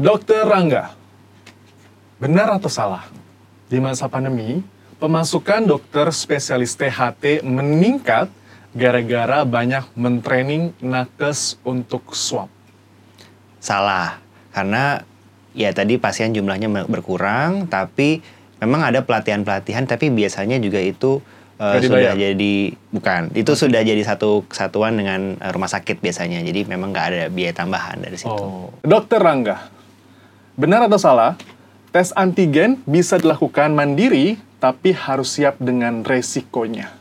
Dokter Rangga, benar atau salah? Di masa pandemi, pemasukan dokter spesialis THT meningkat gara-gara banyak mentraining nakes untuk swab. Salah, karena ya tadi pasien jumlahnya berkurang, tapi memang ada pelatihan-pelatihan, tapi biasanya juga itu uh, sudah jadi bukan, itu okay. sudah jadi satu kesatuan dengan uh, rumah sakit biasanya, jadi memang nggak ada biaya tambahan dari situ. Oh. Dokter Rangga, benar atau salah? Tes antigen bisa dilakukan mandiri, tapi harus siap dengan resikonya.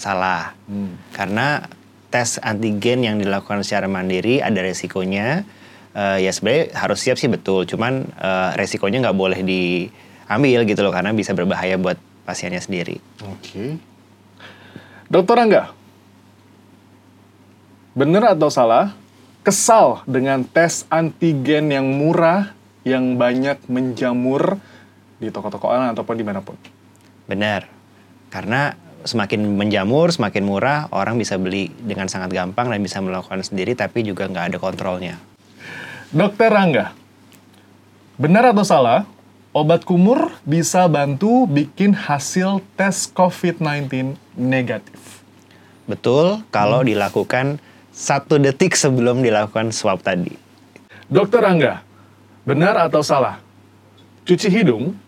Salah, hmm. karena tes antigen yang dilakukan secara mandiri ada resikonya. Uh, ya sebenarnya harus siap sih betul, cuman uh, resikonya nggak boleh diambil gitu loh karena bisa berbahaya buat pasiennya sendiri. Oke. Okay. Dokter Angga, benar atau salah? Kesal dengan tes antigen yang murah yang banyak menjamur di toko-toko online ataupun di mana pun. Benar, karena semakin menjamur, semakin murah, orang bisa beli dengan sangat gampang dan bisa melakukan sendiri, tapi juga nggak ada kontrolnya. Dokter Rangga, benar atau salah, obat kumur bisa bantu bikin hasil tes COVID-19 negatif? Betul, kalau hmm. dilakukan satu detik sebelum dilakukan swab tadi. Dokter Rangga, Benar atau salah? Cuci hidung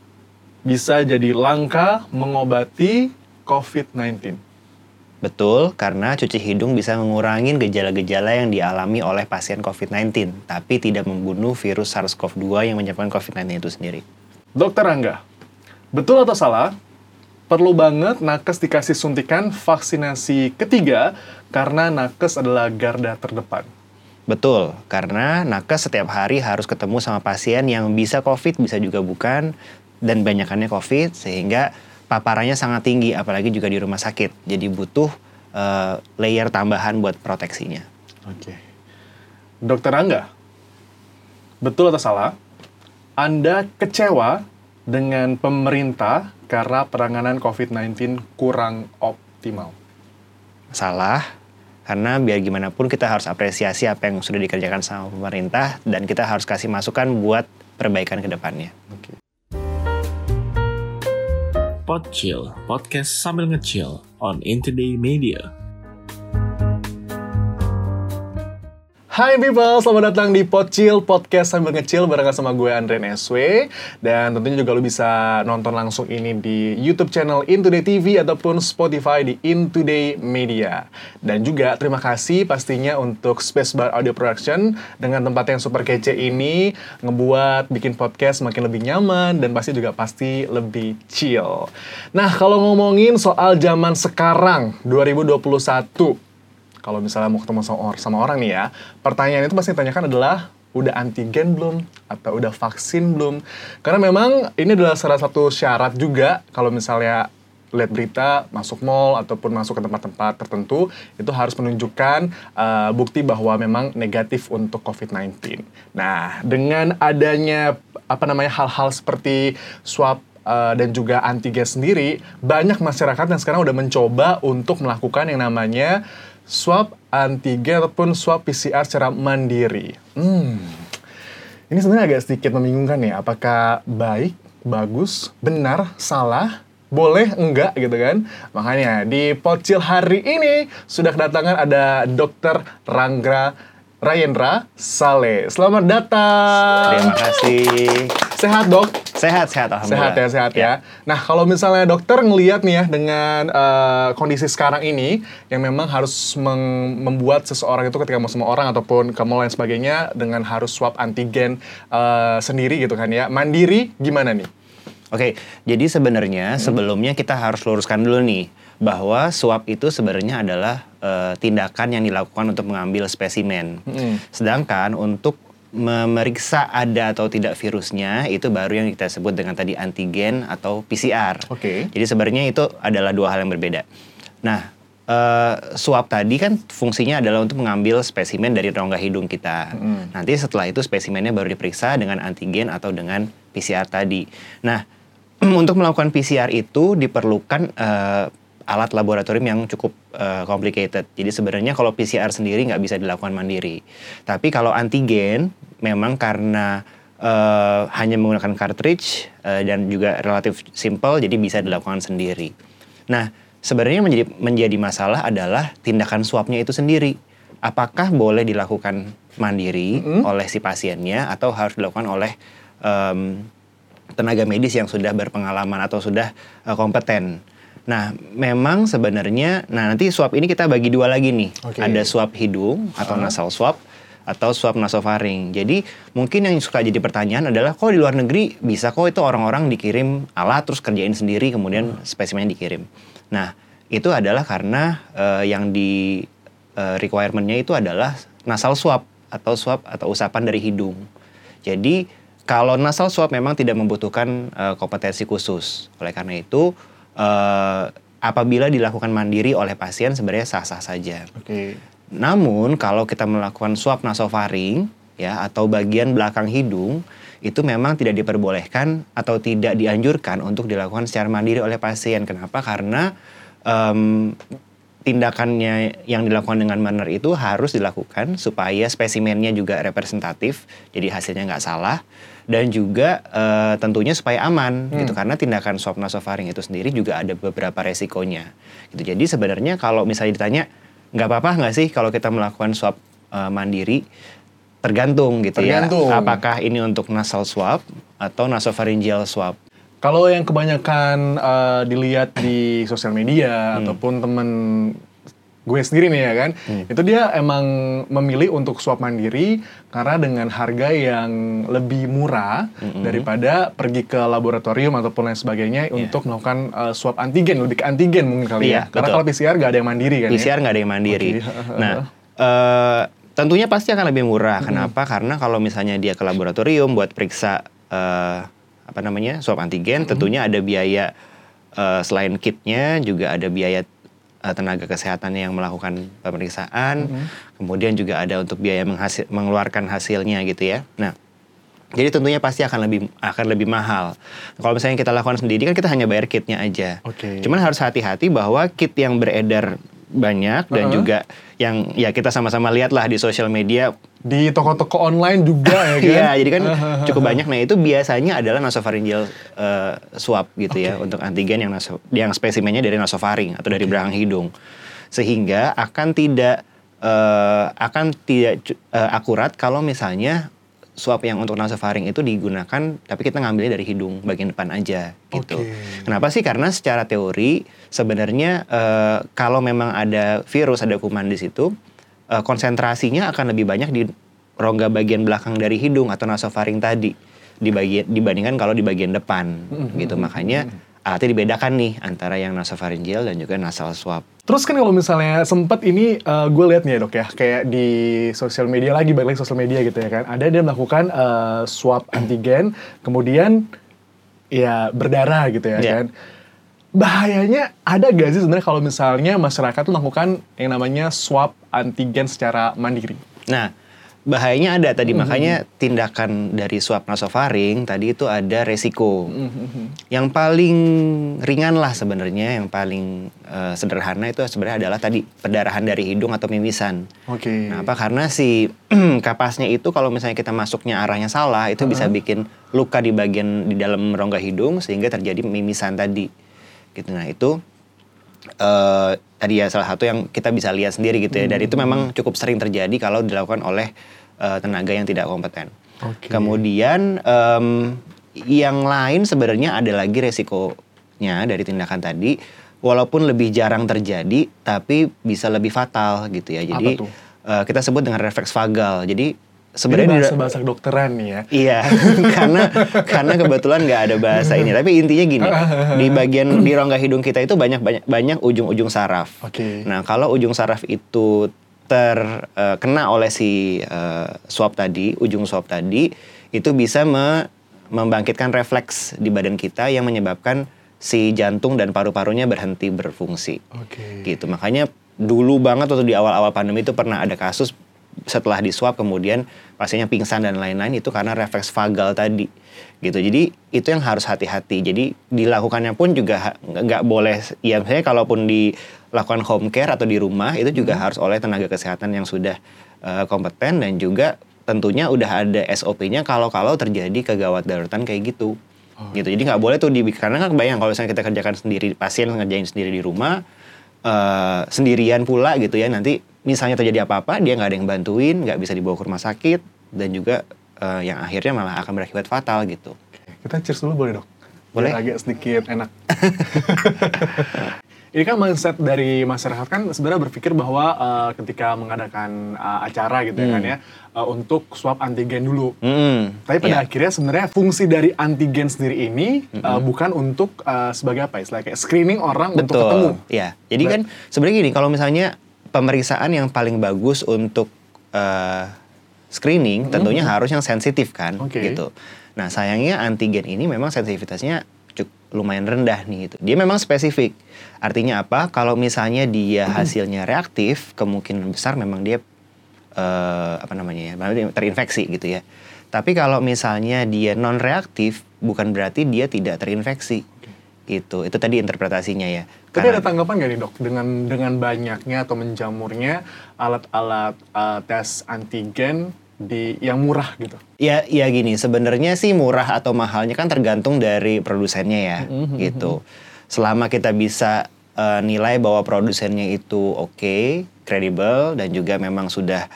bisa jadi langka mengobati COVID-19. Betul, karena cuci hidung bisa mengurangi gejala-gejala yang dialami oleh pasien COVID-19, tapi tidak membunuh virus SARS-CoV-2 yang menyebabkan COVID-19 itu sendiri. Dokter Angga, betul atau salah? Perlu banget nakes dikasih suntikan vaksinasi ketiga karena nakes adalah garda terdepan. Betul, karena nakes setiap hari harus ketemu sama pasien yang bisa COVID, bisa juga bukan, dan banyakannya COVID, sehingga paparannya sangat tinggi, apalagi juga di rumah sakit. Jadi butuh uh, layer tambahan buat proteksinya. Oke. Dokter Angga, betul atau salah? Anda kecewa dengan pemerintah karena penanganan COVID-19 kurang optimal? Salah, karena biar gimana pun kita harus apresiasi apa yang sudah dikerjakan sama pemerintah dan kita harus kasih masukan buat perbaikan ke depannya. Okay. Podcast sambil ngecil on Intoday Media. Hai people, selamat datang di Pocil Podcast sambil ngecil bareng sama gue Andre SW Dan tentunya juga lo bisa nonton langsung ini di YouTube channel Intoday TV ataupun Spotify di Intoday Media. Dan juga terima kasih pastinya untuk Spacebar Audio Production Dengan tempat yang super kece ini Ngebuat bikin podcast makin lebih nyaman dan pasti juga pasti lebih chill. Nah kalau ngomongin soal zaman sekarang 2021 kalau misalnya mau ketemu sama, or sama orang nih ya, pertanyaan itu pasti ditanyakan adalah udah antigen belum atau udah vaksin belum? Karena memang ini adalah salah satu syarat juga kalau misalnya lihat berita masuk mall ataupun masuk ke tempat-tempat tertentu itu harus menunjukkan uh, bukti bahwa memang negatif untuk COVID-19. Nah, dengan adanya apa namanya hal-hal seperti swab uh, dan juga antigen sendiri, banyak masyarakat yang sekarang udah mencoba untuk melakukan yang namanya swab antigen ataupun swab PCR secara mandiri. Hmm. Ini sebenarnya agak sedikit membingungkan ya, apakah baik, bagus, benar, salah, boleh, enggak gitu kan. Makanya di Pocil hari ini sudah kedatangan ada Dokter Rangga Rayendra Saleh. Selamat datang. Terima kasih. Sehat dok? Sehat, sehat alhamdulillah. Sehat ya, sehat ya. ya. Nah kalau misalnya dokter ngelihat nih ya dengan uh, kondisi sekarang ini yang memang harus membuat seseorang itu ketika mau sama orang ataupun ke mall lain sebagainya dengan harus swab antigen uh, sendiri gitu kan ya. Mandiri gimana nih? Oke, jadi sebenarnya hmm. sebelumnya kita harus luruskan dulu nih bahwa swab itu sebenarnya adalah uh, tindakan yang dilakukan untuk mengambil spesimen. Hmm. Sedangkan untuk memeriksa ada atau tidak virusnya itu baru yang kita sebut dengan tadi antigen atau PCR. Oke. Okay. Jadi sebenarnya itu adalah dua hal yang berbeda. Nah, uh, swab tadi kan fungsinya adalah untuk mengambil spesimen dari rongga hidung kita. Mm. Nanti setelah itu spesimennya baru diperiksa dengan antigen atau dengan PCR tadi. Nah, untuk melakukan PCR itu diperlukan uh, alat laboratorium yang cukup uh, complicated. Jadi sebenarnya kalau PCR sendiri nggak bisa dilakukan mandiri. Tapi kalau antigen memang karena eh, hanya menggunakan cartridge eh, dan juga relatif simple jadi bisa dilakukan sendiri. Nah, sebenarnya menjadi menjadi masalah adalah tindakan swabnya itu sendiri. Apakah boleh dilakukan mandiri oleh si pasiennya atau harus dilakukan oleh em, tenaga medis yang sudah berpengalaman atau sudah eh, kompeten. Nah, memang sebenarnya, nah nanti swab ini kita bagi dua lagi nih. Oke. Ada swab hidung atau nasal swab atau swab nasofaring. Jadi mungkin yang suka jadi pertanyaan adalah kok di luar negeri bisa kok itu orang-orang dikirim alat terus kerjain sendiri kemudian spesimen dikirim. Nah itu adalah karena eh, yang di eh, requirementnya itu adalah nasal swab atau swab atau usapan dari hidung. Jadi kalau nasal swab memang tidak membutuhkan eh, kompetensi khusus. Oleh karena itu eh, apabila dilakukan mandiri oleh pasien sebenarnya sah-sah saja. Oke. Namun kalau kita melakukan swab nasofaring ya atau bagian belakang hidung itu memang tidak diperbolehkan atau tidak dianjurkan untuk dilakukan secara mandiri oleh pasien. Kenapa? Karena em, tindakannya yang dilakukan dengan benar itu harus dilakukan supaya spesimennya juga representatif, jadi hasilnya nggak salah dan juga eh, tentunya supaya aman gitu karena tindakan swab nasofaring itu sendiri juga ada beberapa resikonya. Gitu. Jadi sebenarnya kalau misalnya ditanya nggak apa-apa nggak sih kalau kita melakukan swab eh, mandiri tergantung gitu Tergantung. ya apakah ini untuk nasal swab atau nasopharyngeal swab. Kalau yang kebanyakan eh, dilihat di sosial media ataupun temen gue sendiri nih ya kan, itu dia emang memilih untuk swab mandiri karena dengan harga yang lebih murah daripada pergi ke laboratorium ataupun lain sebagainya untuk melakukan eh, swab antigen, lebih ke antigen mungkin kali Iya, ya. Karena betul. kalau PCR gak ada yang mandiri kan ya. PCR nggak ada yang mandiri. Oke. Nah, eh, tentunya pasti akan lebih murah. Kenapa? Karena kalau misalnya dia ke laboratorium buat periksa eh, apa namanya swab antigen, tentunya ada biaya eh, selain kitnya juga ada biaya eh, tenaga kesehatan yang melakukan pemeriksaan, kemudian juga ada untuk biaya menghasil- mengeluarkan hasilnya gitu ya. Nah. Jadi tentunya pasti akan lebih akan lebih mahal. Kalau misalnya kita lakukan sendiri kan kita hanya bayar kitnya aja. Oke. Cuman harus hati-hati bahwa kit yang beredar banyak dan Uh-huh. juga yang ya kita sama-sama lihat lah di sosial media. Di toko-toko online juga ya kan. Iya, jadi kan cukup banyak. Nah itu biasanya adalah nasopharyngeal eh, swab gitu ya untuk antigen yang naso, yang spesimennya dari nasofaring atau dari belakang hidung, sehingga akan tidak eh, akan tidak eh, akurat kalau misalnya swab yang untuk nasofaring itu digunakan tapi kita ngambilnya dari hidung bagian depan aja gitu. Oke. Kenapa sih? Karena secara teori sebenarnya eh, kalau memang ada virus ada kuman di situ eh, konsentrasinya akan lebih banyak di rongga bagian belakang dari hidung atau nasofaring tadi di bagian dibandingkan kalau di bagian depan gitu. Makanya alatnya dibedakan nih antara yang nasopharyngeal dan juga nasal swab. Terus kan kalau misalnya sempet ini eh, gue lihat nih ya dok ya, kayak di sosial media lagi, balik lagi sosial media gitu ya kan. Ada dia melakukan eh, swab antigen, kemudian ya berdarah gitu ya Iya. kan. Bahayanya ada gak sih sebenarnya kalau misalnya masyarakat tuh melakukan yang namanya swab antigen secara mandiri? Nah, bahayanya ada tadi Mm-hmm. makanya tindakan dari swab nasofaring tadi itu ada resiko. Mm-hmm. Yang paling ringan lah sebenarnya, yang paling eh, sederhana itu sebenarnya adalah tadi perdarahan dari hidung atau mimisan. Oke. Nah, apa karena si kapasnya itu kalau misalnya kita masuknya arahnya salah itu bisa bikin luka di bagian di dalam rongga hidung sehingga terjadi mimisan tadi. Gitu. Nah, itu eh tadi ya salah satu yang kita bisa lihat sendiri gitu ya. Dan itu memang cukup sering terjadi kalau dilakukan oleh eh, tenaga yang tidak kompeten. Oke. Kemudian em, yang lain sebenarnya ada lagi resikonya dari tindakan tadi, walaupun lebih jarang terjadi, tapi bisa lebih fatal gitu ya. Jadi eh, kita sebut dengan refleks vagal. Jadi sebenarnya di- bahasa-bahasa kedokteran nih ya. Iya, karena karena kebetulan nggak ada bahasa ini. Tapi intinya gini, di bagian di rongga hidung kita itu banyak banyak banyak ujung-ujung saraf. Oke. Nah, kalau ujung saraf itu terkena oleh si eh, swab tadi, ujung swab tadi, itu bisa me- membangkitkan refleks di badan kita yang menyebabkan si jantung dan paru-parunya berhenti berfungsi Oke. gitu makanya dulu banget waktu di awal-awal pandemi itu pernah ada kasus setelah di swab kemudian pasiennya pingsan dan lain-lain itu karena refleks vagal tadi gitu jadi itu yang harus hati-hati jadi dilakukannya pun juga nggak boleh ya misalnya kalaupun dilakukan home care atau di rumah itu juga harus oleh tenaga kesehatan yang sudah eh, kompeten dan juga tentunya udah ada SOP-nya kalau-kalau terjadi kegawat daruratan kayak gitu. Oh. Gitu. Jadi nggak boleh tuh di karena kan kebayang kalau misalnya kita kerjakan sendiri pasien ngerjain sendiri di rumah eh, sendirian pula gitu ya nanti misalnya terjadi apa-apa dia nggak ada yang bantuin nggak bisa dibawa ke rumah sakit dan juga eh, yang akhirnya malah akan berakibat fatal gitu. Kita cheers dulu boleh dok? Boleh. Biar agak sedikit enak. Ini kan mindset dari masyarakat kan sebenarnya berpikir bahwa uh, ketika mengadakan uh, acara gitu ya kan ya uh, untuk swab antigen dulu. Hmm, Tapi pada iya. akhirnya sebenarnya fungsi dari antigen sendiri ini uh, bukan untuk uh, sebagai apa istilah kayak screening orang untuk Betul. ketemu. Ya. Jadi kan sebenarnya gini, kalau misalnya pemeriksaan yang paling bagus untuk eh, screening tentunya harus yang sensitif kan, Oke. gitu. Nah, sayangnya antigen ini memang sensitivitasnya lumayan rendah nih gitu. Dia memang spesifik. Artinya apa? Kalau misalnya dia hasilnya reaktif, kemungkinan besar memang dia eh, apa namanya ya, terinfeksi gitu ya. Tapi kalau misalnya dia non reaktif, bukan berarti dia tidak terinfeksi. Gitu. Itu tadi interpretasinya ya. Tapi Karena- ada tanggapan nggak nih dok dengan dengan banyaknya atau menjamurnya alat-alat uh, tes antigen di yang murah gitu? Ya, ya gini, sebenarnya sih murah atau mahalnya kan tergantung dari produsennya ya, gitu. Selama kita bisa eh, nilai bahwa produsennya itu oke, kredibel dan juga memang sudah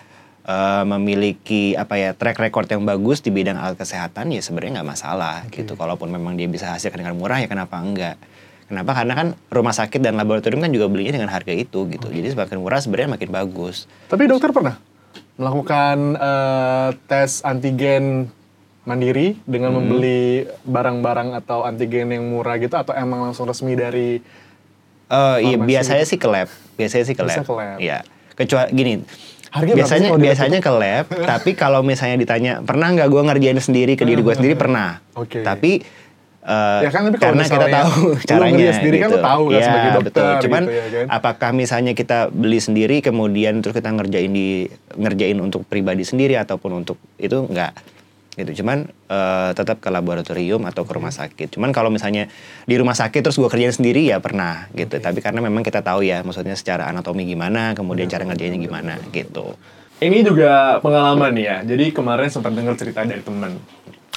eh, memiliki apa ya track record yang bagus di bidang alat kesehatan, ya sebenarnya nggak masalah, gitu. Kalaupun memang dia bisa hasilkan dengan murah ya kenapa enggak? Kenapa? Karena kan rumah sakit dan laboratorium kan juga belinya dengan harga itu, gitu. Jadi semakin murah sebenarnya makin bagus. Tapi dokter pernah melakukan eh, tes antigen mandiri dengan Hmm. membeli barang-barang atau antigen yang murah gitu atau emang langsung resmi dari Eh iya biasanya sih ke lab. Biasanya sih ke Bisa lab. ke lab. Iya. Kecuali gini. Sih biasanya biasanya ke lab, tapi kalau misalnya ditanya pernah nggak gue ngerjain sendiri ke diri gue sendiri pernah. Oke. Tapi eh, Ya kan, tapi karena kita tahu caranya sendiri kan lu gitu. tahu kan Iya, sebagai dokter betul. Cuman gitu ya kan. apakah misalnya kita beli sendiri kemudian terus kita ngerjain di ngerjain untuk pribadi sendiri ataupun untuk itu enggak gitu cuman eh, tetap ke laboratorium atau ke rumah sakit cuman kalau misalnya di rumah sakit terus gue kerjain sendiri ya pernah gitu tapi karena memang kita tahu ya maksudnya secara anatomi gimana kemudian cara ngerjainnya gimana gitu Ini juga pengalaman ya. Jadi kemarin sempat dengar cerita dari temen.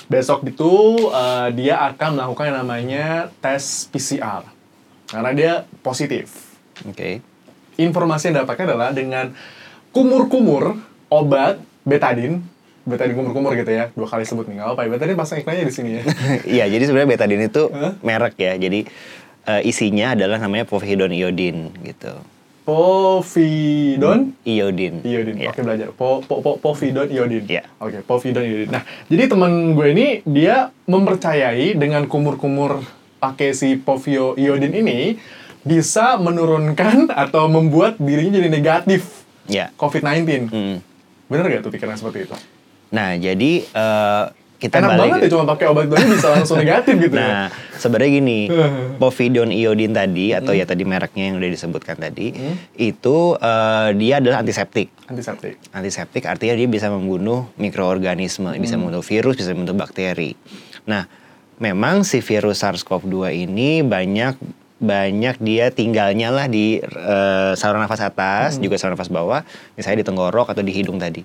Besok itu eh, dia akan melakukan yang namanya tes PCR. Karena dia positif. oke Informasi yang dapatkan adalah dengan kumur-kumur obat betadin. Betadin kumur-kumur gitu ya. Dua kali sebut nih. Nggak apa-apa ya. Betadin pasang iklannya di sini ya. Iya, jadi sebenarnya betadine itu Hah? merek ya. Jadi eh, isinya adalah namanya povidone iodine gitu. Povidon Iodine. iodin. Iya. Oke belajar. Po, po, po, povidon iodin. Iya. Oke, povidon iodin. Nah, jadi teman gue ini dia mempercayai dengan kumur-kumur pakai si povio iodin ini bisa menurunkan atau membuat dirinya jadi negatif Ya. COVID-19. Mm. Bener gak tuh pikiran seperti itu? Nah, jadi eh, kita Enak balik. banget ya cuma pakai obat doang bisa langsung negatif gitu ya. Nah, sebenarnya gini, povidone iodine tadi atau ya tadi mereknya yang udah disebutkan tadi, itu eh, dia adalah antiseptik. Antiseptik. Antiseptik artinya dia bisa membunuh mikroorganisme, bisa membunuh virus, bisa membunuh bakteri. Nah, memang si virus SARS-CoV-2 ini banyak banyak dia tinggalnya lah di eh, saluran nafas atas, juga saluran nafas bawah, misalnya di tenggorok atau di hidung tadi.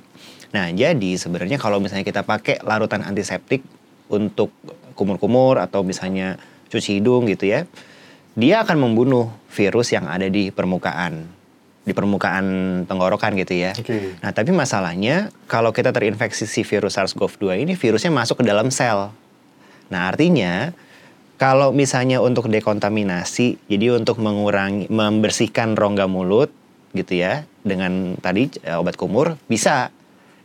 Nah, jadi sebenarnya kalau misalnya kita pakai larutan antiseptik untuk kumur-kumur atau misalnya cuci hidung gitu ya, dia akan membunuh virus yang ada di permukaan di permukaan tenggorokan gitu ya. Oke. Nah, tapi masalahnya kalau kita terinfeksi si virus SARS-CoV-2 ini virusnya masuk ke dalam sel. Nah, artinya kalau misalnya untuk dekontaminasi, jadi untuk mengurangi membersihkan rongga mulut gitu ya dengan tadi eh, obat kumur bisa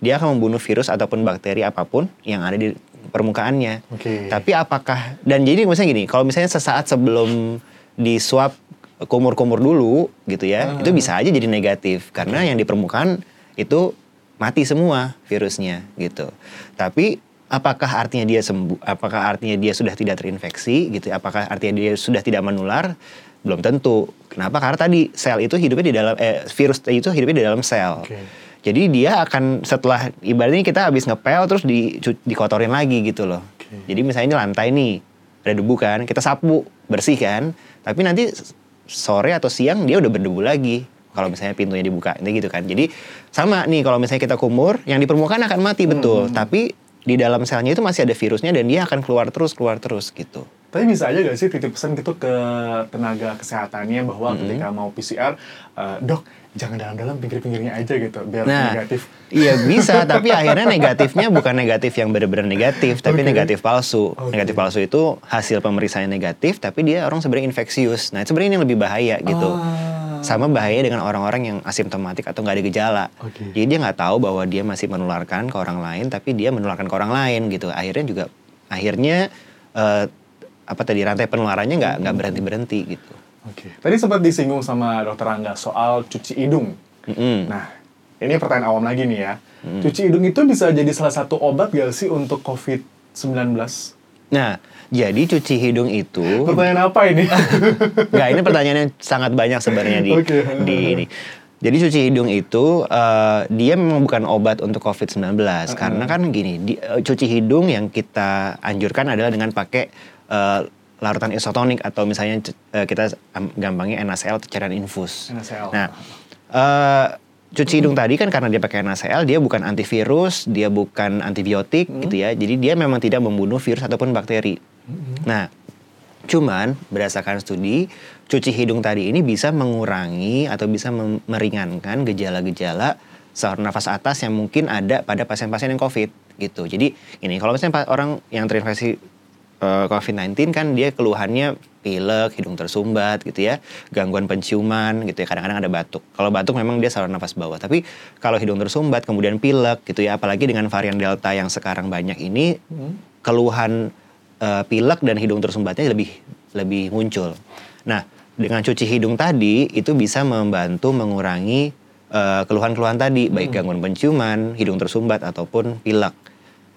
dia akan membunuh virus ataupun bakteri apa pun yang ada di permukaannya. Oke. Tapi apakah dan jadi misalnya gini, kalau misalnya sesaat sebelum di swab kumur-kumur dulu gitu ya, itu bisa aja jadi negatif karena yang di permukaan itu mati semua virusnya gitu. Tapi apakah artinya dia sembuh? Apakah artinya dia sudah tidak terinfeksi gitu? Apakah artinya dia sudah tidak menular? Belum tentu. Kenapa? Karena tadi sel itu hidupnya di dalam eh, virus itu hidupnya di dalam sel. Oke. Jadi dia akan setelah ibaratnya kita habis ngepel terus di, dikotorin lagi gitu loh. Oke. Jadi misalnya ini lantai nih ada debu kan, kita sapu bersih kan, tapi nanti sore atau siang dia udah berdebu lagi kalau misalnya pintunya dibuka ini gitu kan. Jadi sama nih kalau misalnya kita kumur yang di permukaan akan mati betul. Tapi di dalam selnya itu masih ada virusnya dan dia akan keluar terus keluar terus gitu. Tapi bisa aja gak sih titip pesan gitu ke tenaga kesehatannya bahwa ketika mau PCR, eh, dok jangan dalam-dalam pinggir-pinggirnya aja gitu biar Nah, negatif. iya bisa, tapi akhirnya negatifnya bukan negatif yang benar-benar negatif, tapi Oke. negatif palsu. Oke. Negatif palsu itu hasil pemeriksaan negatif, tapi dia orang sebenarnya infeksius. Nah, sebenarnya ini yang lebih bahaya gitu. Ah. Sama bahaya dengan orang-orang yang asimptomatik atau nggak ada gejala. Oke. Jadi dia nggak tahu bahwa dia masih menularkan ke orang lain, tapi dia menularkan ke orang lain gitu. Akhirnya juga, akhirnya eh, apa tadi rantai penularannya nggak nggak berhenti berhenti gitu. Oke. Tadi sempat disinggung sama dokter Angga soal cuci hidung. Mm-mm. Nah, ini pertanyaan awam lagi nih ya. Cuci hidung itu bisa jadi salah satu obat gak sih untuk COVID-19? Nah, jadi cuci hidung itu Pertanyaan apa ini? Nggak, ini pertanyaannya sangat banyak sebenarnya di, Oke. di ini. Jadi cuci hidung itu eh, dia memang bukan obat untuk COVID-19 karena kan gini, di, eh, cuci hidung yang kita anjurkan adalah dengan pakai eh, larutan isotonik atau misalnya eh, kita am- gampangnya NaCl atau cairan infus. NaCl. Nah, eh, cuci hidung tadi kan karena dia pakai NaCl, dia bukan antivirus, dia bukan antibiotik gitu ya. Jadi dia memang tidak membunuh virus ataupun bakteri. Nah, cuman berdasarkan studi, cuci hidung tadi ini bisa mengurangi atau bisa meringankan gejala-gejala saluran nafas atas yang mungkin ada pada pasien-pasien yang COVID gitu. Jadi ini kalau misalnya orang yang terinfeksi eh, COVID-19 kan dia keluhannya pilek, hidung tersumbat gitu ya, gangguan penciuman gitu ya, kadang-kadang ada batuk. Kalau batuk memang dia saluran nafas bawah, tapi kalau hidung tersumbat kemudian pilek gitu ya, apalagi dengan varian Delta yang sekarang banyak ini, keluhan eh, pilek dan hidung tersumbatnya lebih lebih muncul. Nah, dengan cuci hidung tadi itu bisa membantu mengurangi eh, keluhan-keluhan tadi, baik gangguan penciuman, hidung tersumbat ataupun pilek.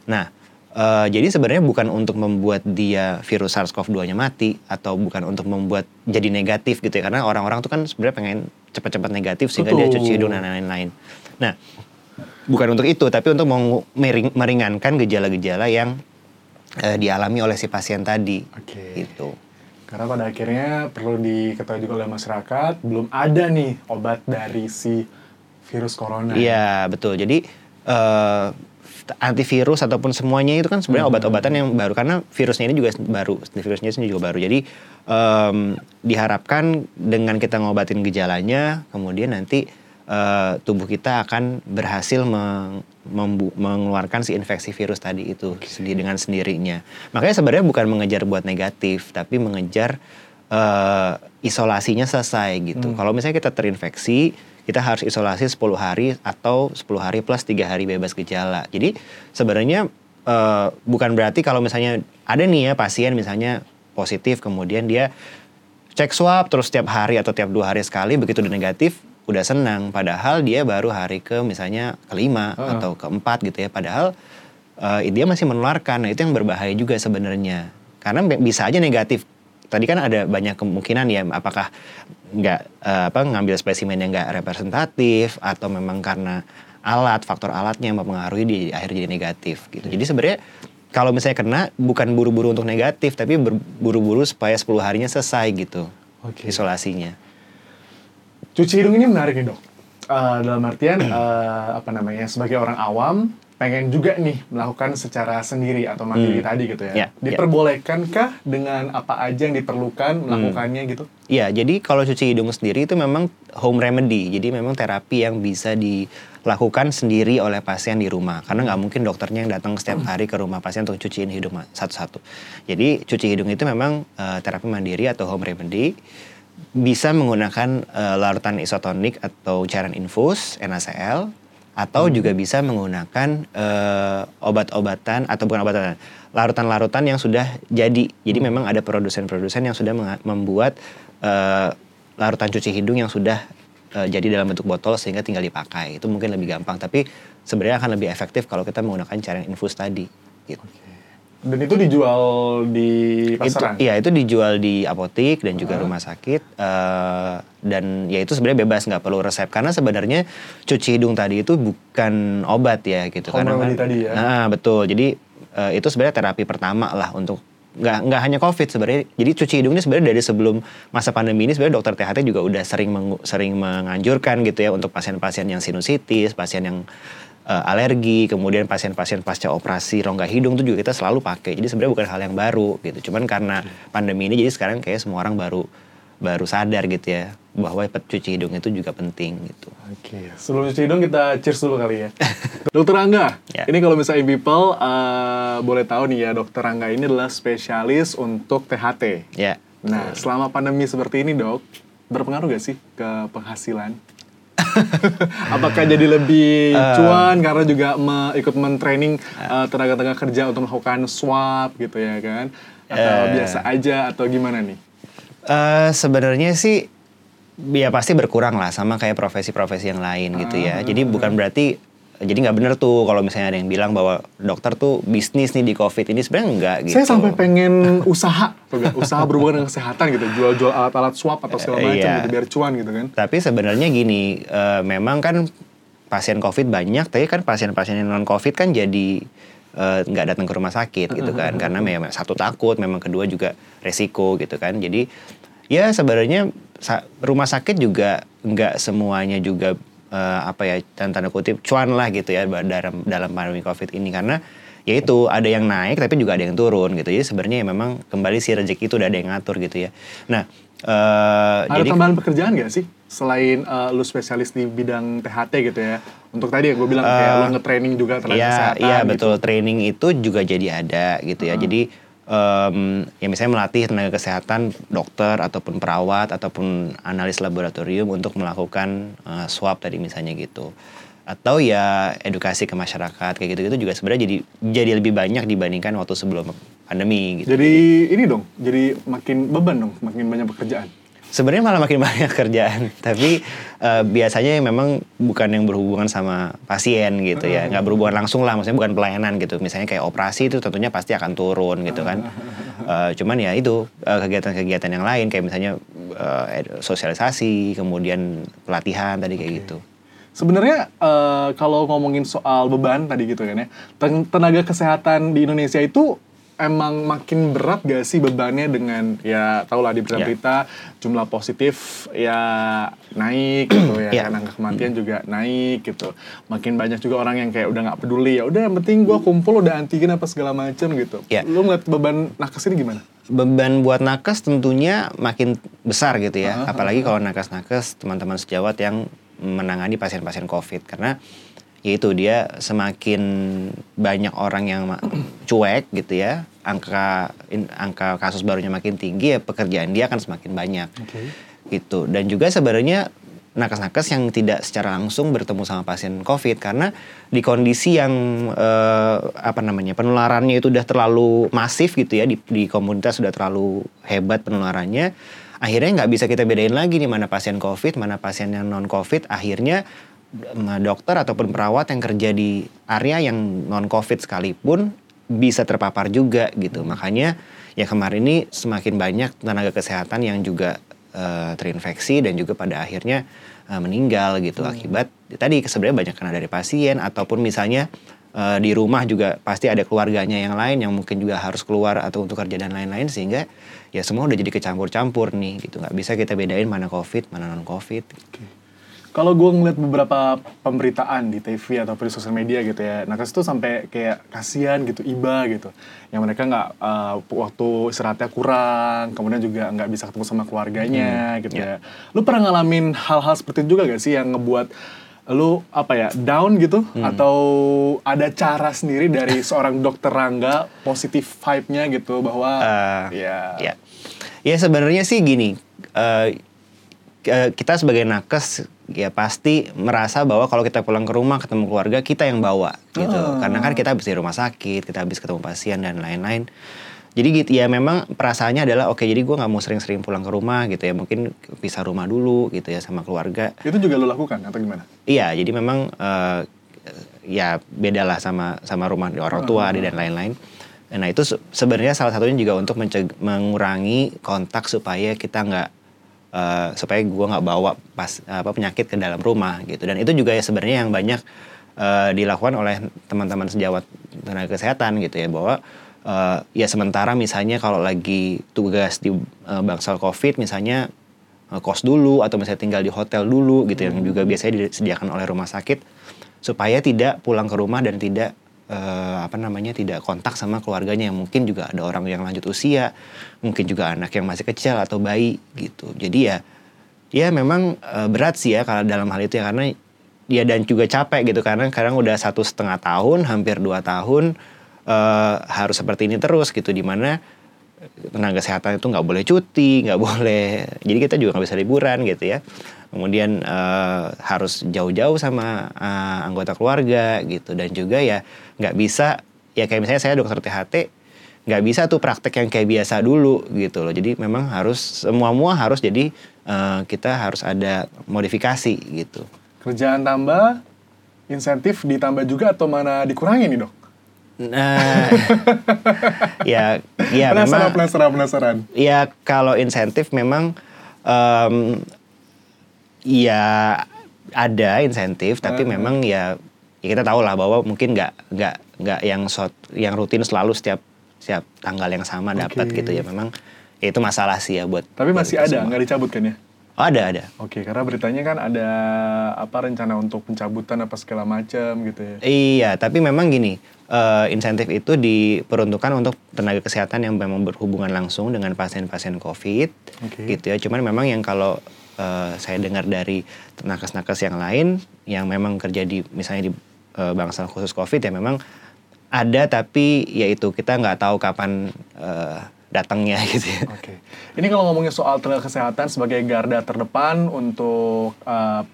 Nah, eh, jadi sebenarnya bukan untuk membuat dia virus SARS-CoV-2-nya mati atau bukan untuk membuat jadi negatif gitu ya, karena orang-orang tuh kan sebenarnya pengen cepat-cepat negatif sehingga dia Betul. cuci hidung dan lain-lain. Nah, bukan untuk itu, tapi untuk meringankan gejala-gejala yang eh, dialami oleh si pasien tadi. Oke. Gitu. Karena pada akhirnya perlu diketahui juga oleh masyarakat, belum ada nih obat dari si virus corona. Iya betul. Jadi eh, antivirus ataupun semuanya itu kan sebenarnya obat-obatan yang baru karena virusnya ini juga baru, virusnya ini juga baru. Jadi em, diharapkan dengan kita ngobatin gejalanya, kemudian nanti eh, tubuh kita akan berhasil meng- membu- mengeluarkan si infeksi virus tadi itu sendiri dengan sendirinya. Makanya sebenarnya bukan mengejar buat negatif, tapi mengejar eh, isolasinya selesai gitu. Kalau misalnya kita terinfeksi, kita harus isolasi 10 hari atau 10 hari plus 3 hari bebas gejala. Jadi sebenarnya eh, bukan berarti kalau misalnya ada nih ya pasien misalnya positif kemudian dia cek swab terus setiap hari atau tiap dua hari sekali begitu udah negatif udah senang padahal dia baru hari ke misalnya kelima Heeh. atau keempat gitu ya padahal eh, dia masih menularkan nah itu yang berbahaya juga sebenarnya karena bisa aja negatif tadi kan ada banyak kemungkinan ya apakah nggak eh, apa ngambil spesimen yang nggak representatif atau memang karena alat faktor alatnya yang mempengaruhi di akhir jadi negatif gitu jadi sebenarnya kalau misalnya kena bukan buru-buru untuk negatif tapi buru-buru supaya 10 harinya selesai gitu Oke. isolasinya Cuci hidung ini menarik nih dok. Eh, dalam artian eh, apa namanya sebagai orang awam pengen juga nih melakukan secara sendiri atau mandiri Hmm. tadi gitu ya. Ya, ya. Diperbolehkankah dengan apa aja yang diperlukan melakukannya gitu? Iya, jadi kalau cuci hidung sendiri itu memang home remedy. Jadi memang terapi yang bisa dilakukan sendiri oleh pasien di rumah. Karena nggak mungkin dokternya yang datang setiap hari ke rumah pasien untuk cuciin hidung satu-satu. Jadi cuci hidung itu memang eh, terapi mandiri atau home remedy. Bisa menggunakan eh, larutan isotonik atau cairan infus, NaCl. Atau juga bisa menggunakan eh, obat-obatan atau bukan obat-obatan, larutan-larutan yang sudah jadi. Jadi memang ada produsen-produsen yang sudah membuat eh, larutan cuci hidung yang sudah eh, jadi dalam bentuk botol sehingga tinggal dipakai. Itu mungkin lebih gampang, tapi sebenarnya akan lebih efektif kalau kita menggunakan cairan infus tadi. Gitu. Dan itu dijual di Itu, pasaran. iya itu dijual di apotik dan juga rumah sakit eh, dan ya itu sebenarnya bebas nggak perlu resep. Karena sebenarnya cuci hidung tadi itu bukan obat ya gitu. Home karena remedy tadi ya. Nah, betul. Jadi eh, itu sebenarnya terapi pertama lah untuk nggak nggak hanya covid sebenarnya. Jadi cuci hidung ini sebenarnya dari sebelum masa pandemi ini sebenarnya dokter THT juga udah sering mengu- sering menganjurkan gitu ya untuk pasien-pasien yang sinusitis pasien yang eh, alergi kemudian pasien-pasien pasca operasi rongga hidung itu juga kita selalu pakai jadi sebenarnya bukan hal yang baru gitu cuman karena pandemi ini jadi sekarang kayak semua orang baru baru sadar gitu ya bahwa cuci hidung itu juga penting gitu Oke, sebelum cuci hidung kita cheers dulu kali ya. Dokter Angga, Ya. ini kalau misalnya people eh, boleh tahu nih ya, Dokter Angga ini adalah spesialis untuk THT. ya Nah, selama pandemi seperti ini dok, berpengaruh gak sih ke penghasilan? Apakah jadi lebih cuan karena juga me- ikut men-training eh, tenaga-tenaga kerja untuk melakukan swab gitu ya kan? Atau Eh. biasa aja atau gimana nih? Eh, sebenarnya sih ya pasti berkurang lah sama kayak profesi-profesi yang lain gitu ya. Jadi bukan berarti jadi nggak bener tuh kalau misalnya ada yang bilang bahwa dokter tuh bisnis nih di covid ini sebenarnya enggak gitu. Saya sampai pengen usaha, usaha berhubungan dengan kesehatan gitu, jual-jual alat-alat swab atau segala Eh, macam iya. gitu biar cuan gitu kan? Tapi sebenarnya gini, eh, memang kan pasien COVID banyak, tapi kan pasien-pasien yang non COVID kan jadi eh, nggak datang ke rumah sakit gitu kan, karena memang satu takut, memang kedua juga resiko gitu kan. Jadi ya sebenarnya rumah sakit juga nggak semuanya juga eh, apa ya dan tanda kutip cuan lah gitu ya dalam dalam pandemi COVID ini karena ya itu ada yang naik tapi juga ada yang turun gitu. Jadi sebenarnya ya memang kembali si rezeki itu udah ada yang ngatur gitu ya. Nah eh, Ada jadi tambahan pekerjaan gak sih? Selain eh, lu spesialis di bidang THT gitu ya. Untuk tadi yang gue bilang kayak lu nge-training juga tenaga Iya, kesehatan iya gitu. betul. Training itu juga jadi ada gitu ya. Jadi em, ya misalnya melatih tenaga kesehatan, dokter ataupun perawat ataupun analis laboratorium untuk melakukan eh, swab tadi misalnya gitu. Atau ya edukasi ke masyarakat kayak gitu-gitu juga sebenarnya jadi jadi lebih banyak dibandingkan waktu sebelum pandemi gitu. Jadi ini dong, jadi makin beban dong, makin banyak pekerjaan. Sebenarnya malah makin banyak kerjaan, tapi eh, biasanya memang bukan yang berhubungan sama pasien gitu ya, nggak berhubungan langsung lah, maksudnya bukan pelayanan gitu. Misalnya kayak operasi itu tentunya pasti akan turun gitu kan. Eh, cuman ya itu eh, kegiatan-kegiatan yang lain kayak misalnya ed- sosialisasi, kemudian pelatihan tadi kayak gitu. Sebenarnya eh, kalau ngomongin soal beban tadi gitu kan ya, ten- tenaga kesehatan di Indonesia itu emang makin berat gak sih bebannya dengan ya tau lah di berita-berita jumlah positif ya naik gitu ya Ya. kan angka kematian juga naik gitu. Makin banyak juga orang yang kayak udah nggak peduli ya udah yang penting gua kumpul udah antigen apa segala macam gitu. Ya. lu ngeliat beban nakes ini gimana? Beban buat nakes tentunya makin besar gitu ya, apalagi kalau nakes-nakes teman-teman sejawat yang menangani pasien-pasien COVID. Karena yaitu dia semakin banyak orang yang cuek gitu ya, angka in- angka kasus barunya makin tinggi ya pekerjaan dia akan semakin banyak. Gitu. Dan juga sebenarnya nakes-nakes yang tidak secara langsung bertemu sama pasien COVID karena di kondisi yang eh, apa namanya penularannya itu udah terlalu masif gitu ya di, di komunitas sudah terlalu hebat penularannya akhirnya nggak bisa kita bedain lagi nih mana pasien COVID mana pasien yang non COVID. Akhirnya dokter ataupun perawat yang kerja di area yang non COVID sekalipun bisa terpapar juga gitu. Makanya ya kemarin ini semakin banyak tenaga kesehatan yang juga eh, terinfeksi dan juga pada akhirnya eh, meninggal gitu. Akibat tadi sebenarnya banyak karena dari pasien ataupun misalnya eh, di rumah juga pasti ada keluarganya yang lain yang mungkin juga harus keluar atau untuk kerja dan lain-lain sehingga ya semua udah jadi kecampur-campur nih gitu. Nggak bisa kita bedain mana covid mana non covid Kalau gue ngeliat beberapa pemberitaan di TV ataupun di sosial media gitu ya, nakes tuh sampai kayak kasihan gitu, iba gitu, yang mereka nggak uh, waktu istirahatnya kurang, kemudian juga nggak bisa ketemu sama keluarganya gitu ya. Lu pernah ngalamin hal-hal seperti itu juga gak sih yang ngebuat lu apa ya down gitu? Atau ada cara sendiri dari seorang dokter Rangga positif vibe-nya gitu bahwa Eh, ya. Ya, ya sebenarnya sih gini, eh, kita sebagai nakes ya pasti merasa bahwa kalau kita pulang ke rumah ketemu keluarga kita yang bawa gitu, karena kan kita habis di rumah sakit, kita habis ketemu pasien dan lain-lain. Jadi gitu ya memang perasaannya adalah oke jadi gue nggak mau sering-sering pulang ke rumah gitu ya mungkin pisah rumah dulu gitu ya sama keluarga. itu juga lu lakukan atau gimana? Iya, jadi memang eh, ya beda lah sama sama rumah di orang tua adik dan lain-lain. Nah itu se- sebenarnya salah satunya juga untuk mengurangi kontak supaya kita nggak eh, supaya gua nggak bawa pas apa penyakit ke dalam rumah gitu. Dan itu juga ya sebenarnya yang banyak eh, dilakukan oleh teman-teman sejawat tenaga kesehatan gitu ya bahwa eh, ya sementara misalnya kalau lagi tugas di eh, bangsal covid misalnya kos dulu atau misalnya tinggal di hotel dulu gitu yang juga biasanya disediakan oleh rumah sakit supaya tidak pulang ke rumah dan tidak eh, apa namanya tidak kontak sama keluarganya. Yang mungkin juga ada orang yang lanjut usia mungkin juga anak yang masih kecil atau bayi gitu. Jadi ya ya memang eh, berat sih ya kalau dalam hal itu ya karena ya dan juga capek gitu. Karena sekarang udah satu setengah tahun hampir dua tahun eh, harus seperti ini terus gitu. Di mana tenaga kesehatan itu nggak boleh cuti nggak boleh. Jadi kita juga nggak bisa liburan gitu ya. Kemudian eh, harus jauh-jauh sama eh, anggota keluarga gitu. Dan juga ya nggak bisa ya kayak misalnya saya dokter THT nggak bisa tuh praktek yang kayak biasa dulu gitu loh. Jadi memang harus semua mua harus jadi eh, kita harus ada modifikasi gitu. Kerjaan tambah, insentif ditambah juga atau mana dikurangi nih dok? Nah ya ya penasaran, memang penasaran, penasaran. Ya kalau insentif memang em, ya ada insentif tapi Uh-huh. memang ya, ya kita tahu lah bahwa mungkin nggak nggak nggak yang short yang rutin selalu setiap setiap tanggal yang sama dapat Oke. gitu ya memang ya itu masalah sih ya buat Tapi buat masih ada, nggak dicabut kan ya? Oh, ada ada Oke, karena beritanya kan ada apa rencana untuk pencabutan apa segala macam gitu ya. Iya, tapi memang gini, eh, insentif itu diperuntukkan untuk tenaga kesehatan yang memang berhubungan langsung dengan pasien-pasien COVID, Oke. gitu ya. Cuman memang yang kalau eh, saya dengar dari nakes-nakes yang lain, yang memang kerja di misalnya di eh, bangsal khusus COVID ya memang ada, tapi yaitu kita nggak tahu kapan eh, datangnya gitu ya. Oke. Ini kalau ngomongin soal tenaga kesehatan sebagai garda terdepan untuk uh,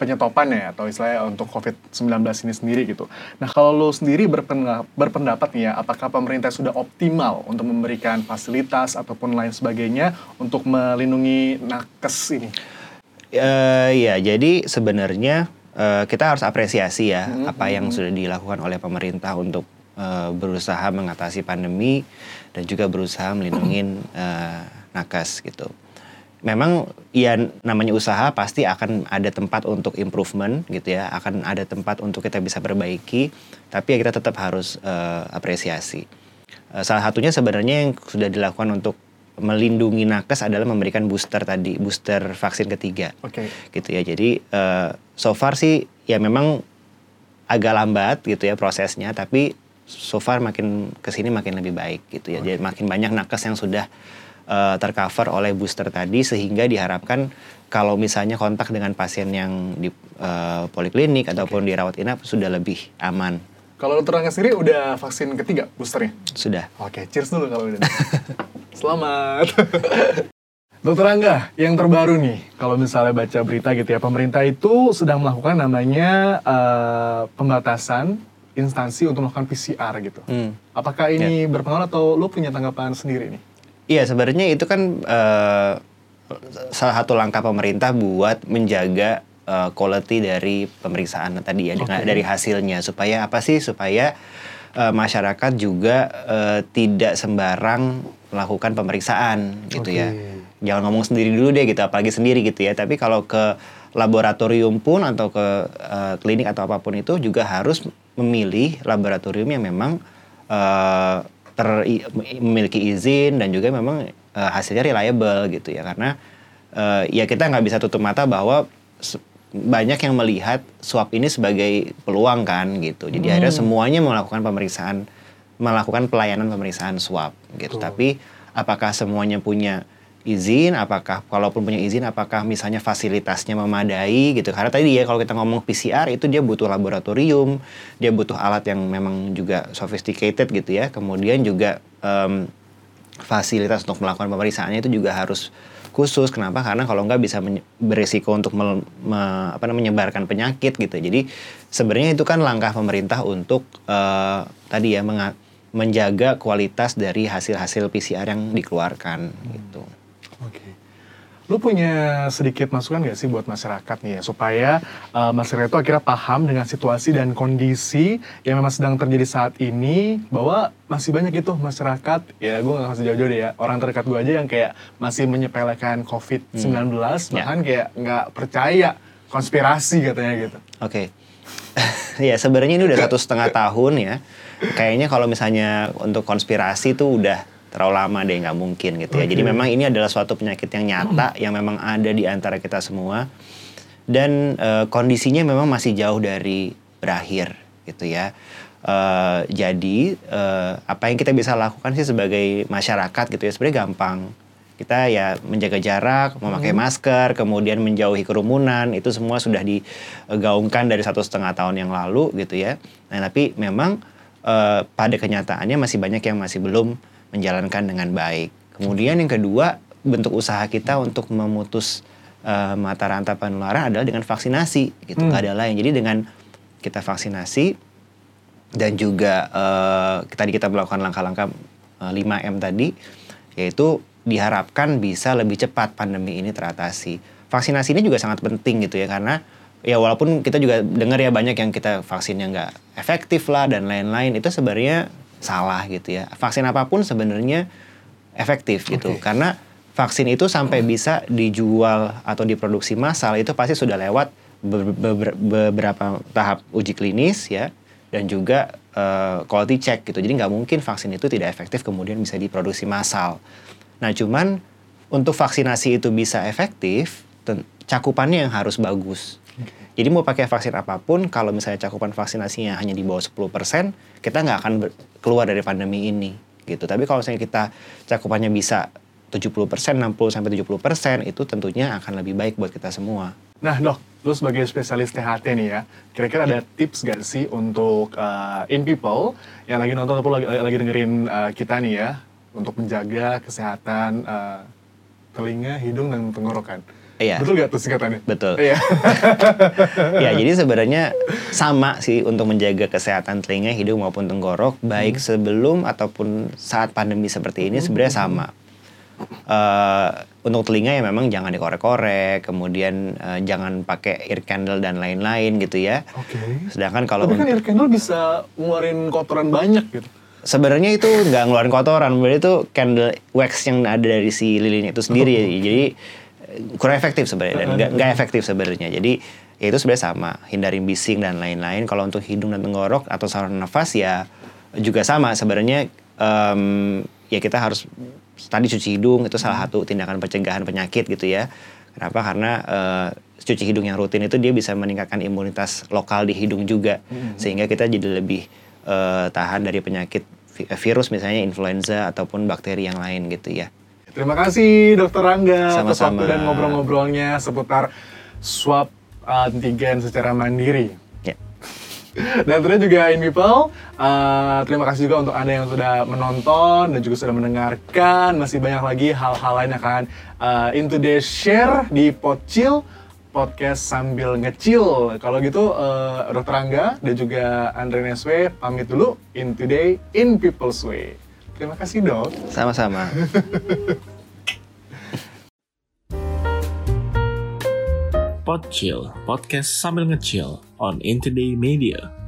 penyetopan ya atau istilahnya untuk COVID-19 ini sendiri gitu. Nah kalau lo sendiri berpenda- berpendapat nih ya, apakah pemerintah sudah optimal untuk memberikan fasilitas ataupun lain sebagainya untuk melindungi nakes ini? Eh, ya, jadi sebenarnya eh, kita harus apresiasi ya Mhm, apa yang sudah dilakukan oleh pemerintah untuk eh, berusaha mengatasi pandemi dan juga berusaha melindungi eh, nakes gitu. Memang ya namanya usaha pasti akan ada tempat untuk improvement gitu ya, akan ada tempat untuk kita bisa perbaiki, tapi ya kita tetap harus eh, apresiasi. Eh, salah satunya sebenarnya yang sudah dilakukan untuk melindungi nakes adalah memberikan booster tadi, booster vaksin ketiga Oke. gitu ya. Jadi eh, so far sih ya memang agak lambat gitu ya prosesnya, tapi so far makin ke sini makin lebih baik gitu ya. Jadi makin banyak nakes yang sudah eh, tercover oleh booster tadi sehingga diharapkan kalau misalnya kontak dengan pasien yang di eh, poliklinik ataupun dirawat inap sudah lebih aman. Kalau dokter Angga sendiri udah vaksin ketiga boosternya? Sudah. Oke, cheers dulu kalau udah. Selamat. Dokter Angga, yang terbaru nih, kalau misalnya baca berita gitu ya, pemerintah itu sedang melakukan namanya eh, pembatasan instansi untuk melakukan PCR gitu. Hmm. Apakah ini berpengaruh atau lo punya tanggapan sendiri nih? Iya sebenarnya itu kan eh, salah satu langkah pemerintah buat menjaga eh, quality dari pemeriksaan tadi ya dengan Oke. dari hasilnya supaya apa sih supaya eh, masyarakat juga eh, tidak sembarang melakukan pemeriksaan gitu ya. Oke. Jangan ngomong sendiri dulu deh gitu apalagi sendiri gitu ya. Tapi kalau ke laboratorium pun atau ke eh, klinik atau apa pun itu juga harus memilih laboratorium yang memang eh, ter memiliki izin dan juga memang eh, hasilnya reliable gitu ya. Karena eh, ya kita nggak bisa tutup mata bahwa banyak yang melihat swab ini sebagai peluang kan gitu. Jadi akhirnya semuanya melakukan pemeriksaan melakukan pelayanan pemeriksaan swab gitu. Betul. tapi apakah semuanya punya izin apakah kalaupun punya izin apakah misalnya fasilitasnya memadai gitu. Karena tadi ya kalau kita ngomong PCR itu dia butuh laboratorium dia butuh alat yang memang juga sophisticated gitu ya. Kemudian juga em, fasilitas untuk melakukan pemeriksaannya itu juga harus khusus. Kenapa? Karena kalau nggak bisa beresiko untuk mel- me- apa menyebarkan penyakit gitu. Jadi sebenarnya itu kan langkah pemerintah untuk eh, tadi ya menjaga kualitas dari hasil-hasil PCR yang dikeluarkan gitu. Oke. Lu punya sedikit masukan gak sih buat masyarakat nih ya supaya uh, masyarakat itu akhirnya paham dengan situasi dan kondisi yang memang sedang terjadi saat ini bahwa masih banyak itu masyarakat ya gue gak kasih jauh-jauh deh ya orang terdekat gue aja yang kayak masih menyepelekan COVID-19 bahkan kayak nggak percaya konspirasi katanya gitu. Oke. ya sebenarnya ini udah satu setengah tahun ya kayaknya kalau misalnya untuk konspirasi tuh udah terlalu lama deh nggak mungkin gitu ya. Jadi memang ini adalah suatu penyakit yang nyata yang memang ada di antara kita semua dan eh, kondisinya memang masih jauh dari berakhir gitu ya. Eh, jadi eh, apa yang kita bisa lakukan sih sebagai masyarakat gitu ya sebenarnya gampang. Kita ya menjaga jarak, memakai masker, kemudian menjauhi kerumunan itu semua sudah digaungkan dari satu setengah tahun yang lalu gitu ya. Nah tapi memang eh, pada kenyataannya masih banyak yang masih belum menjalankan dengan baik. Kemudian yang kedua bentuk usaha kita untuk memutus eh, mata rantai penularan adalah dengan vaksinasi gitu Hmm. ada lain. Jadi dengan kita vaksinasi dan juga eh, tadi kita melakukan langkah-langkah eh, 5M tadi yaitu diharapkan bisa lebih cepat pandemi ini teratasi. Vaksinasi ini juga sangat penting gitu ya karena ya walaupun kita juga dengar ya banyak yang kita vaksinnya nggak efektif lah dan lain-lain itu sebenarnya salah gitu ya. Vaksin apa pun sebenarnya efektif gitu Oke. karena vaksin itu sampai bisa dijual atau diproduksi massal itu pasti sudah lewat be- be- beberapa tahap uji klinis ya dan juga eh, quality check gitu jadi nggak mungkin vaksin itu tidak efektif kemudian bisa diproduksi massal nah cuman untuk vaksinasi itu bisa efektif cakupannya yang harus bagus jadi mau pakai vaksin apa pun, kalau misalnya cakupan vaksinasinya hanya di bawah 10%, kita nggak akan keluar dari pandemi ini. gitu. Tapi kalau misalnya kita cakupannya bisa 70%, 60 sampai 70%, itu tentunya akan lebih baik buat kita semua. Nah dok, lu sebagai spesialis THT nih ya, kira-kira ada tips gak sih untuk uh, in people yang lagi nonton ataupun lagi, lagi dengerin uh, kita nih ya, untuk menjaga kesehatan uh, telinga, hidung, dan tenggorokan? Iya. Betul gak tuh singkatannya? Betul. Iya. ya jadi sebenarnya sama sih untuk menjaga kesehatan telinga, hidung maupun tenggorok baik sebelum ataupun saat pandemi seperti ini sebenarnya sama. Eh, untuk telinga ya memang jangan dikorek-korek, kemudian eh, jangan pakai ear candle dan lain-lain gitu ya. Oke. Sedangkan kalau Tapi kan air candle bisa ngeluarin kotoran banyak gitu. sebenarnya itu nggak ngeluarin kotoran, berarti itu candle wax yang ada dari si lilinnya itu sendiri. Jadi eh, kurang efektif sebenarnya dan nggak nggak efektif sebenarnya. Jadi ya itu sebenarnya sama, hindarin bising dan lain-lain. Kalau untuk hidung dan tenggorok atau saluran nafas ya juga sama sebenarnya. em, ya kita harus tadi cuci hidung itu salah satu tindakan pencegahan penyakit gitu ya. Kenapa? Karena eh, cuci hidung yang rutin itu dia bisa meningkatkan imunitas lokal di hidung juga, sehingga kita jadi lebih eh, tahan dari penyakit vi- virus misalnya influenza ataupun bakteri yang lain gitu ya. Terima kasih Dokter Rangga atas Sama-sama. waktu dan ngobrol-ngobrolnya seputar swab antigen secara mandiri. Ya. Dan tentunya juga in people, uh, terima kasih juga untuk Anda yang sudah menonton dan juga sudah mendengarkan. Masih banyak lagi hal-hal lain yang akan uh, in today share di Pocil podcast sambil ngecil. Kalau gitu uh, Dr. Angga dan juga Andre Neswe pamit dulu in today in people's way. Terima kasih dok. Sama-sama. Podchill, podcast sambil ngecil on Intoday Media.